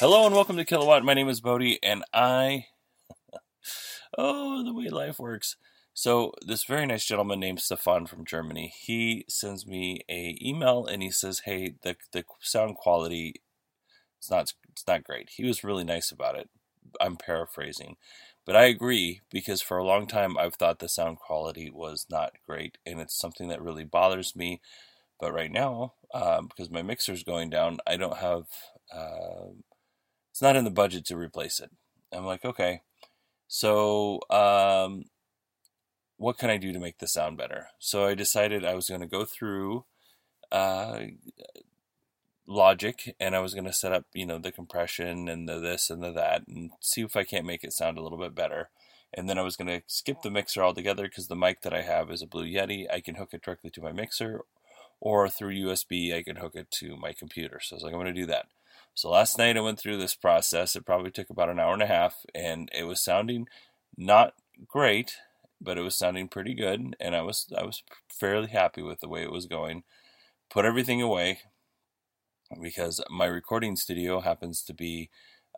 Hello and welcome to Kilowatt. My name is Bodie, and I. oh, the way life works. So, this very nice gentleman named Stefan from Germany, he sends me a email and he says, "Hey, the the sound quality, it's not it's not great." He was really nice about it. I'm paraphrasing, but I agree because for a long time I've thought the sound quality was not great, and it's something that really bothers me. But right now, um, because my mixer's going down, I don't have. Uh, it's not in the budget to replace it. I'm like, okay, so um, what can I do to make the sound better? So I decided I was going to go through uh, Logic and I was going to set up, you know, the compression and the this and the that and see if I can't make it sound a little bit better. And then I was going to skip the mixer altogether because the mic that I have is a Blue Yeti. I can hook it directly to my mixer or through USB, I can hook it to my computer. So I was like, I'm going to do that. So last night I went through this process. It probably took about an hour and a half, and it was sounding not great, but it was sounding pretty good, and I was I was fairly happy with the way it was going. Put everything away because my recording studio happens to be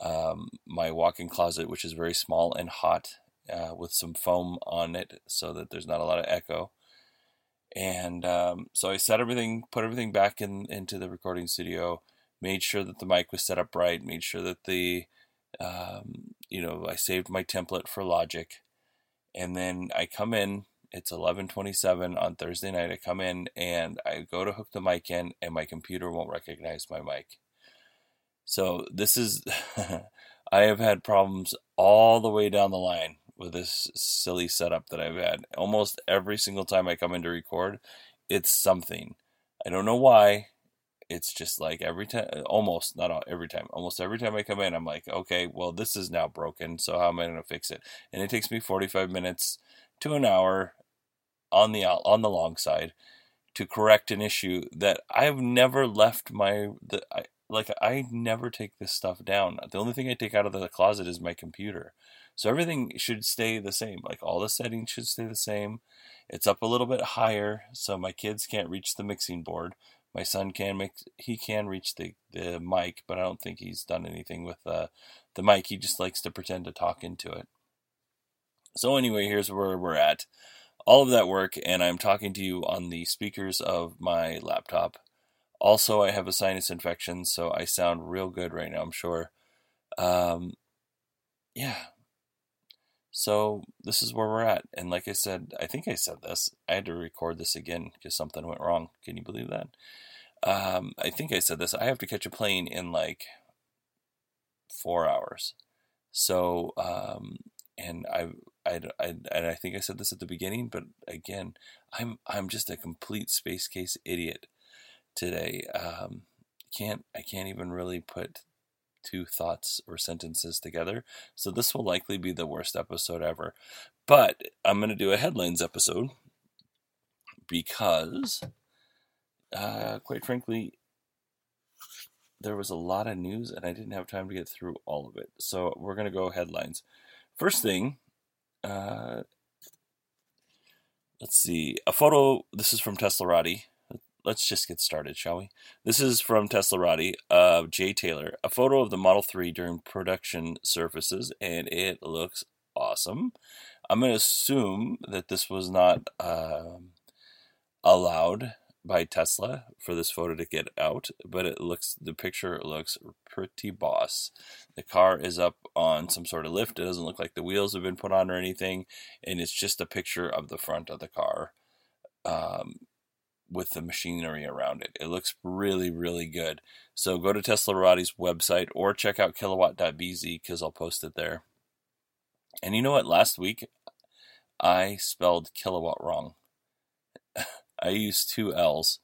um, my walk-in closet, which is very small and hot, uh, with some foam on it, so that there's not a lot of echo. And um, so I set everything, put everything back in into the recording studio made sure that the mic was set up right, made sure that the, um, you know, I saved my template for Logic, and then I come in. It's 11:27 on Thursday night. I come in and I go to hook the mic in, and my computer won't recognize my mic. So this is, I have had problems all the way down the line with this silly setup that I've had. Almost every single time I come in to record, it's something. I don't know why it's just like every time, uh, almost not every time, almost every time I come in, I'm like, okay, well, this is now broken. So how am I going to fix it? And it takes me 45 minutes to an hour on the on the long side to correct an issue that I've never left my the I, like I never take this stuff down. The only thing I take out of the closet is my computer. So everything should stay the same. Like all the settings should stay the same. It's up a little bit higher so my kids can't reach the mixing board my son can make he can reach the the mic, but I don't think he's done anything with uh, the mic. He just likes to pretend to talk into it. So anyway, here's where we're at. All of that work, and I'm talking to you on the speakers of my laptop. Also, I have a sinus infection, so I sound real good right now. I'm sure. Um, yeah. So this is where we're at, and like I said, I think I said this. I had to record this again because something went wrong. Can you believe that? Um, I think I said this. I have to catch a plane in like four hours. So, um, and I, I, I, and I think I said this at the beginning, but again, I'm, I'm just a complete space case idiot today. Um, can't, I can't even really put two thoughts or sentences together. So this will likely be the worst episode ever. But I'm going to do a headlines episode because uh, quite frankly, there was a lot of news and I didn't have time to get through all of it. So we're going to go headlines. First thing, uh, let's see. A photo, this is from Teslarati. Let's just get started, shall we? This is from Teslarati of uh, Jay Taylor, a photo of the Model 3 during production surfaces, and it looks awesome. I'm going to assume that this was not um, allowed by Tesla for this photo to get out, but it looks the picture looks pretty boss. The car is up on some sort of lift. It doesn't look like the wheels have been put on or anything, and it's just a picture of the front of the car. Um, with the machinery around it. It looks really, really good. So go to Teslarati's website or check out kilowatt.bz because I'll post it there. And you know what? Last week I spelled kilowatt wrong. I used two L's.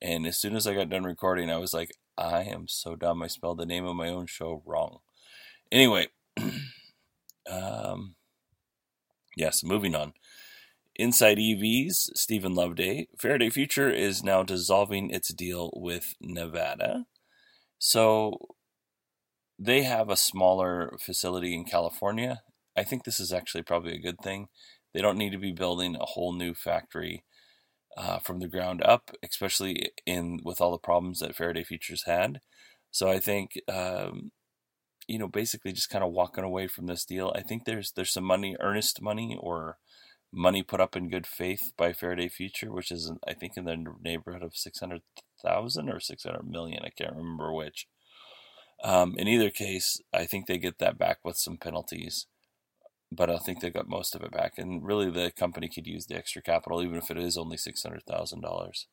And as soon as I got done recording, I was like, I am so dumb. I spelled the name of my own show wrong. Anyway, um, yes, moving on. Inside EVs, Steven Loveday. Faraday Future is now dissolving its deal with Nevada. So they have a smaller facility in California. I think this is actually probably a good thing. They don't need to be building a whole new factory uh, from the ground up, especially in with all the problems that Faraday Futures had. So I think um, you know basically just kind of walking away from this deal. I think there's there's some money, earnest money, or money put up in good faith by Faraday Future, which is I think in the neighborhood of six hundred thousand or six hundred million. I can't remember which. Um, in either case, I think they get that back with some penalties, but I think they got most of it back. And really, the company could use the extra capital, even if it is only six hundred thousand dollars.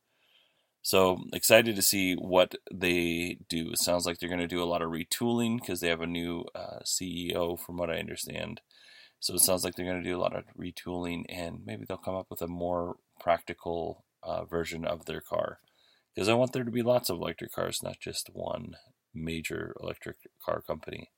So excited to see what they do. It sounds like they're going to do a lot of retooling because they have a new uh, CEO, from what I understand. So it sounds like they're going to do a lot of retooling and maybe they'll come up with a more practical uh, version of their car. Because I want there to be lots of electric cars, not just one major electric car company.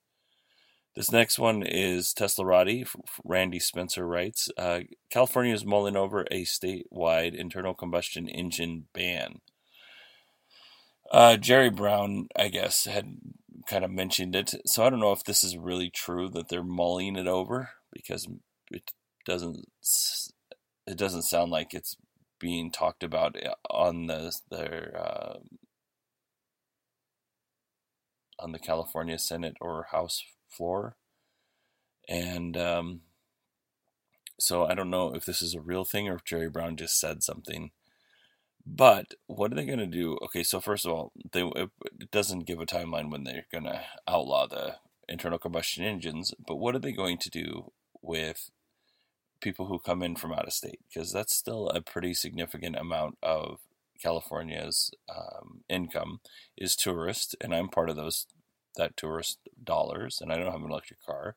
This next one is Teslarati. Randy Spencer writes uh, California is mulling over a statewide internal combustion engine ban. Uh, Jerry Brown, I guess, had kind of mentioned it. So I don't know if this is really true that they're mulling it over because it doesn't it doesn't sound like it's being talked about eh, on the their uh, on the California Senate or House floor, and um, so I don't know if this is a real thing or if Jerry Brown just said something. But what are they going to do? Okay, so first of all, they it doesn't give a timeline when they're going to outlaw the internal combustion engines. But what are they going to do with people who come in from out of state because that's still a pretty significant amount of California's um, income is tourist, and I'm part of those that tourist dollars, and I don't have an electric car.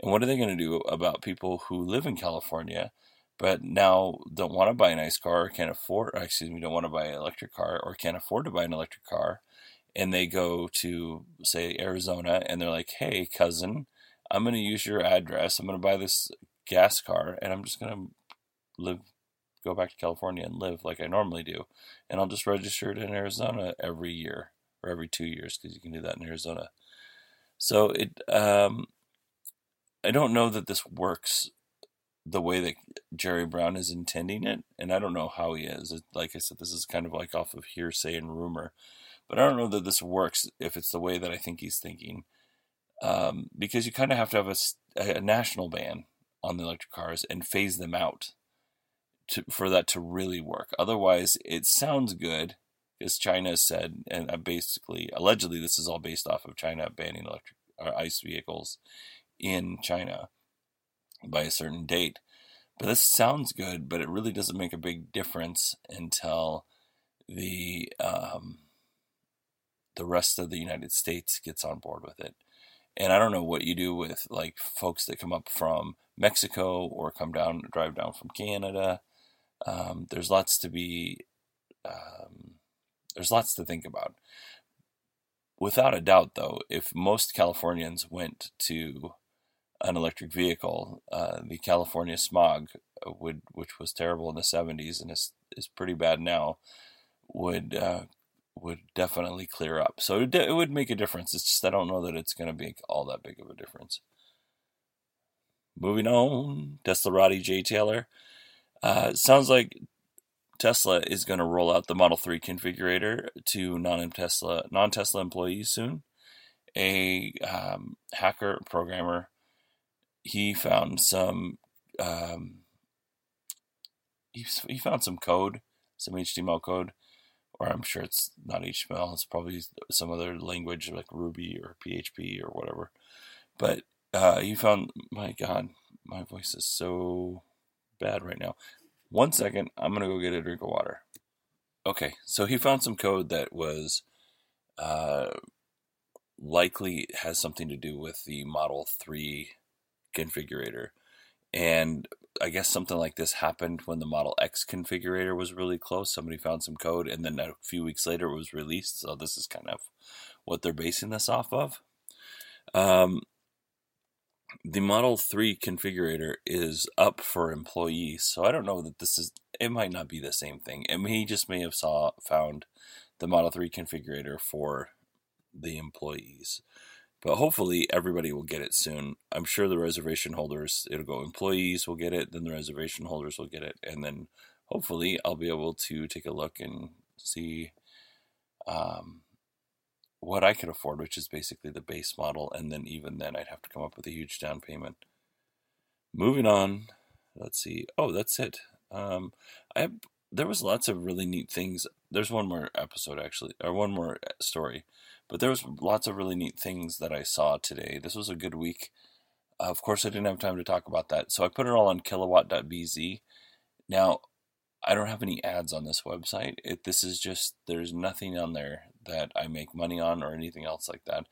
And what are they going to do about people who live in California but now don't want to buy a nice car or can't afford, or excuse me, don't want to buy an electric car or can't afford to buy an electric car, and they go to say Arizona and they're like, "Hey, cousin, I'm going to use your address. I'm going to buy this gas car and I'm just going to live, go back to California and live like I normally do. And I'll just register it in Arizona every year or every two years because you can do that in Arizona. So it, um, I don't know that this works the way that Jerry Brown is intending it, and I don't know how he is. Like I said, this is kind of like off of hearsay and rumor, but I don't know that this works if it's the way that I think he's thinking um, because you kind of have to have a, a, national ban on the electric cars and phase them out to, for that to really work. Otherwise, it sounds good because China said, and uh, basically, allegedly, this is all based off of China banning electric or uh, ICE vehicles in China by a certain date. But this sounds good, but it really doesn't make a big difference until the um, the rest of the United States gets on board with it. And I don't know what you do with like folks that come up from Mexico or come down, drive down from Canada. Um, there's lots to be, um, there's lots to think about. Without a doubt, though, if most Californians went to an electric vehicle, uh, the California smog would, which was terrible in the 70s and is is pretty bad now, would uh, would definitely clear up. So it, it would make a difference. It's just I don't know that it's going to be all that big of a difference. Moving on, Teslarati Jay Taylor. Uh, sounds like Tesla is going to roll out the Model 3 configurator to non-Tesla non-Tesla employees soon. A um, hacker programmer he found some um, he, he found some code, some HTML code, or I'm sure it's not HTML. It's probably some other language like Ruby or PHP or whatever. But uh, he found my God, my voice is so bad right now. One second, I'm gonna go get a drink of water. Okay, so he found some code that was uh, likely has something to do with the Model 3 configurator. And I guess something like this happened when the Model X configurator was really close. Somebody found some code, and then a few weeks later it was released. So this is kind of what they're basing this off of. Um, the Model 3 configurator is up for employees, so I don't know that this is. It might not be the same thing. And he just may have saw found the Model 3 configurator for the employees. But hopefully everybody will get it soon. I'm sure the reservation holders, it'll go employees will get it, then the reservation holders will get it, and then hopefully I'll be able to take a look and see um, what I could afford, which is basically the base model, and then even then I'd have to come up with a huge down payment. Moving on, let's see. Oh, that's it. Um, I there was lots of really neat things. There's one more episode actually, or one more story but there was lots of really neat things that I saw today. This was a good week. Uh, of course, I didn't have time to talk about that, so I put it all on kilowatt.bz. Now, I don't have any ads on this website. It, this is just there's nothing on there that I make money on or anything else like that.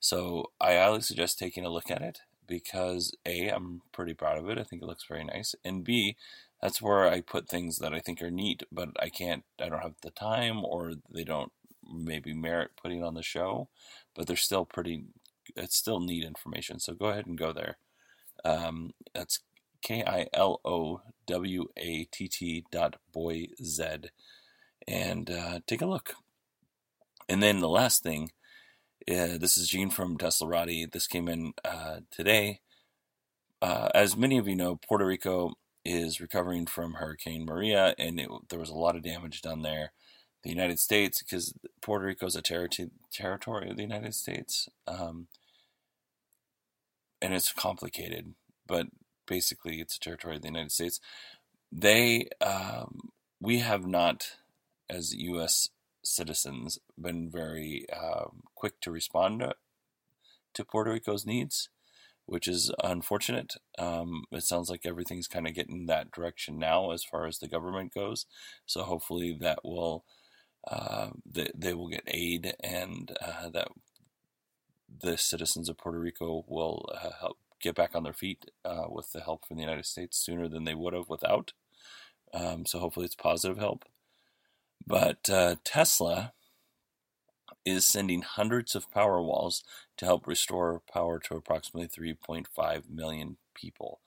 So I highly suggest taking a look at it because a I'm pretty proud of it. I think it looks very nice, and b that's where I put things that I think are neat, but I can't. I don't have the time, or they don't maybe merit putting on the show, but they're still pretty. It's still neat information. So go ahead and go there. Um, that's K I L O W A T T dot boy z, and uh, take a look. And then the last thing, uh, this is Gene from Teslarati. This came in uh, today. Uh, as many of you know, Puerto Rico is recovering from Hurricane Maria, and it, there was a lot of damage done there the United States because Puerto Rico is a ter- territory of the United States. Um, and it's complicated, but basically it's a territory of the United States. They, um, we have not, as U.S. citizens, been very um, quick to respond to, to, Puerto Rico's needs, which is unfortunate. Um, it sounds like everything's kind of getting that direction now as far as the government goes. So hopefully that will uh, they, they will get aid and uh, that the citizens of Puerto Rico will uh, help get back on their feet uh, with the help from the United States sooner than they would have without. Um, so hopefully it's positive help. But uh, Tesla is sending hundreds of power walls to help restore power to approximately 3.5 million people.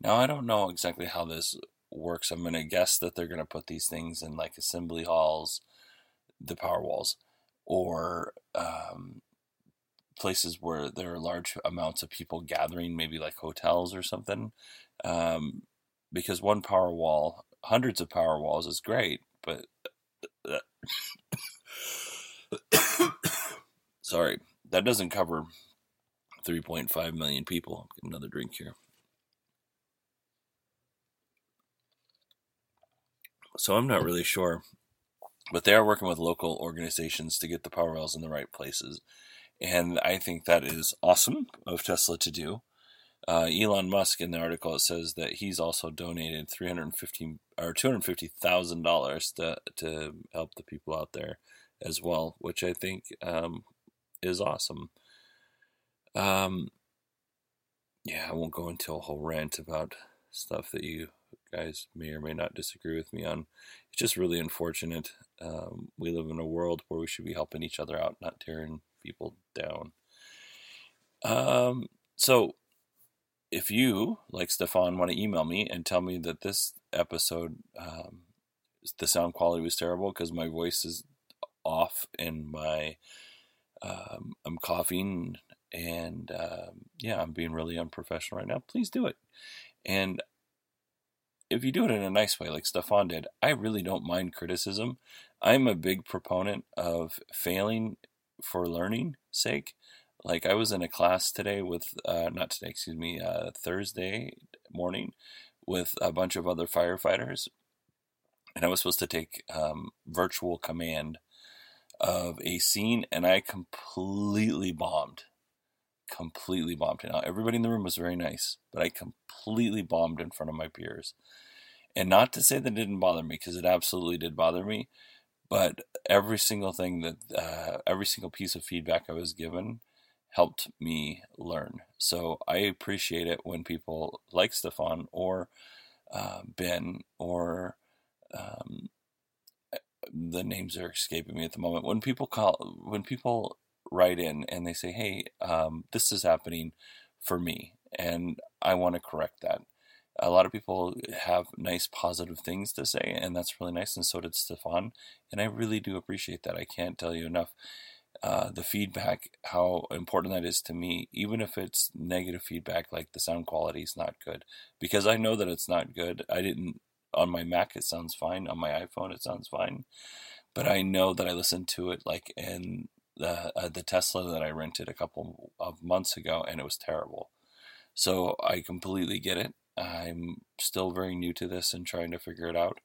Now, I don't know exactly how this works. I'm going to guess that they're going to put these things in like assembly halls the power walls or um, places where there are large amounts of people gathering, maybe like hotels or something. Um, because one power wall, hundreds of power walls is great, but sorry, that doesn't cover 3.5 million people. Another drink here. So I'm not really sure but they are working with local organizations to get the power walls in the right places. And I think that is awesome of Tesla to do. Uh, Elon Musk in the article it says that he's also donated three hundred fifty or two hundred fifty thousand dollars to to help the people out there as well, which I think um, is awesome. Um, yeah, I won't go into a whole rant about stuff that you guys may or may not disagree with me on. It's just really unfortunate. Um, we live in a world where we should be helping each other out, not tearing people down. Um, so, if you, like Stefan, want to email me and tell me that this episode, um, the sound quality was terrible because my voice is off and my um, I'm coughing and um, yeah, I'm being really unprofessional right now. Please do it. And if you do it in a nice way, like Stefan did, I really don't mind criticism. I'm a big proponent of failing for learning sake. Like I was in a class today with, uh, not today, excuse me, uh, Thursday morning with a bunch of other firefighters, and I was supposed to take um, virtual command of a scene, and I completely bombed. Completely bombed. Now everybody in the room was very nice, but I completely bombed in front of my peers. And not to say that it didn't bother me, because it absolutely did bother me. But every single thing that, uh, every single piece of feedback I was given helped me learn. So I appreciate it when people like Stefan or uh, Ben or um, the names are escaping me at the moment. When people call, when people write in and they say, "Hey, um, this is happening for me," and I want to correct that. A lot of people have nice, positive things to say, and that's really nice. And so did Stefan, and I really do appreciate that. I can't tell you enough. Uh, the feedback, how important that is to me, even if it's negative feedback, like the sound quality is not good, because I know that it's not good. I didn't on my Mac it sounds fine, on my iPhone it sounds fine, but I know that I listened to it like the uh, the Tesla that I rented a couple of months ago, and it was terrible. So I completely get it. I'm still very new to this and trying to figure it out.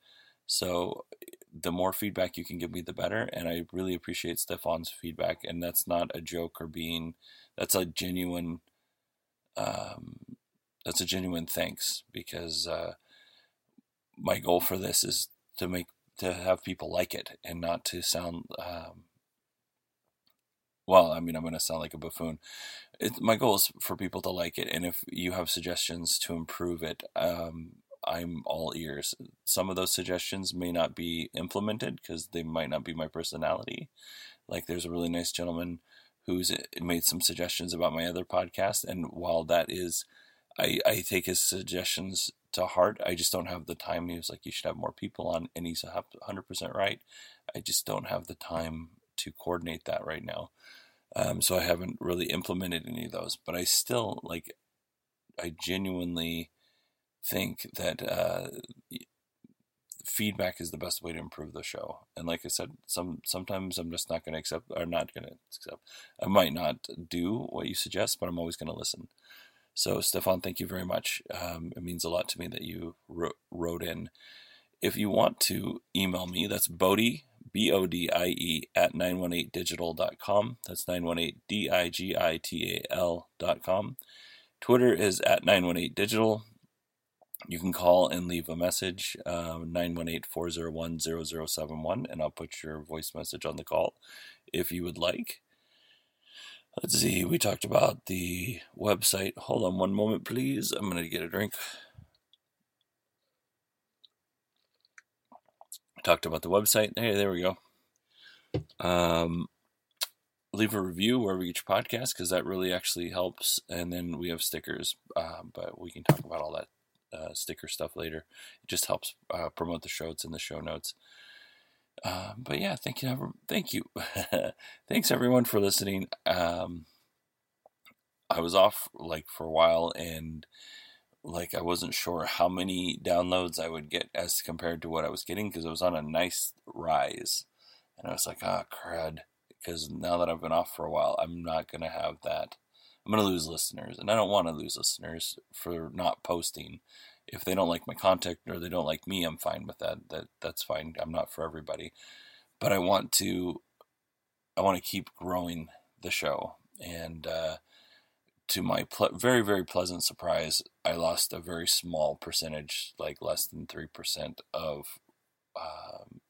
So the more feedback you can give me, the better. And I really appreciate Stefan's feedback. And that's not a joke or being, that's a genuine, um, that's a genuine thanks because uh, my goal for this is to make to have people like it and not to sound um, well i mean i'm going to sound like a buffoon it, my goal is for people to like it and if you have suggestions to improve it um, i'm all ears some of those suggestions may not be implemented because they might not be my personality like there's a really nice gentleman who's uh, made some suggestions about my other podcast and while that is I, I take his suggestions to heart. I just don't have the time. He was like, you should have more people on, and he's 100% right. I just don't have the time to coordinate that right now. Um, so I haven't really implemented any of those, but I still like, I genuinely think that uh, feedback is the best way to improve the show. And like I said, some sometimes I'm just not going to accept or not going to accept. I might not do what you suggest, but I'm always going to listen. So, Stefan, thank you very much. Um, it means a lot to me that you wrote, wrote in. If you want to email me, that's Bodie, B O D I E, at 918digital.com. That's 918 D I G I T A L.com. Twitter is at 918digital. You can call and leave a message, um, 918 401 0071, and I'll put your voice message on the call if you would like. Let's see, we talked about the website. Hold on one moment, please. I'm going to get a drink. Talked about the website. Hey, there we go. Um, leave a review wherever you get your podcast because that really actually helps. And then we have stickers, uh, but we can talk about all that uh, sticker stuff later. It just helps uh, promote the show. It's in the show notes. Um, but yeah, thank you, thank you, thanks everyone for listening. Um, I was off like for a while, and like I wasn't sure how many downloads I would get as compared to what I was getting because it was on a nice rise, and I was like, ah, oh, crud. Because now that I've been off for a while, I'm not gonna have that. I'm gonna lose listeners, and I don't want to lose listeners for not posting if they don't like my content or they don't like me, I'm fine with that. That that's fine. I'm not for everybody, but I want to I want to keep growing the show. And uh, to my ple- very very pleasant surprise, I lost a very small percentage, like less than three percent of um,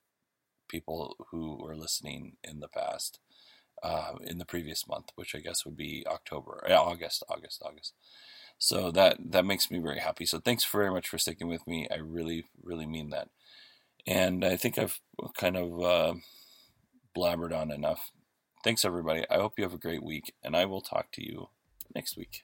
people who were listening in the past. Uh, in the previous month, which I guess would be October, uh, August, August, August. So that that makes me very happy. So thanks very much for sticking with me. I really really mean that. And I think I've kind of uh, blabbered on enough. Thanks everybody. I hope you have a great week, and I will talk to you next week.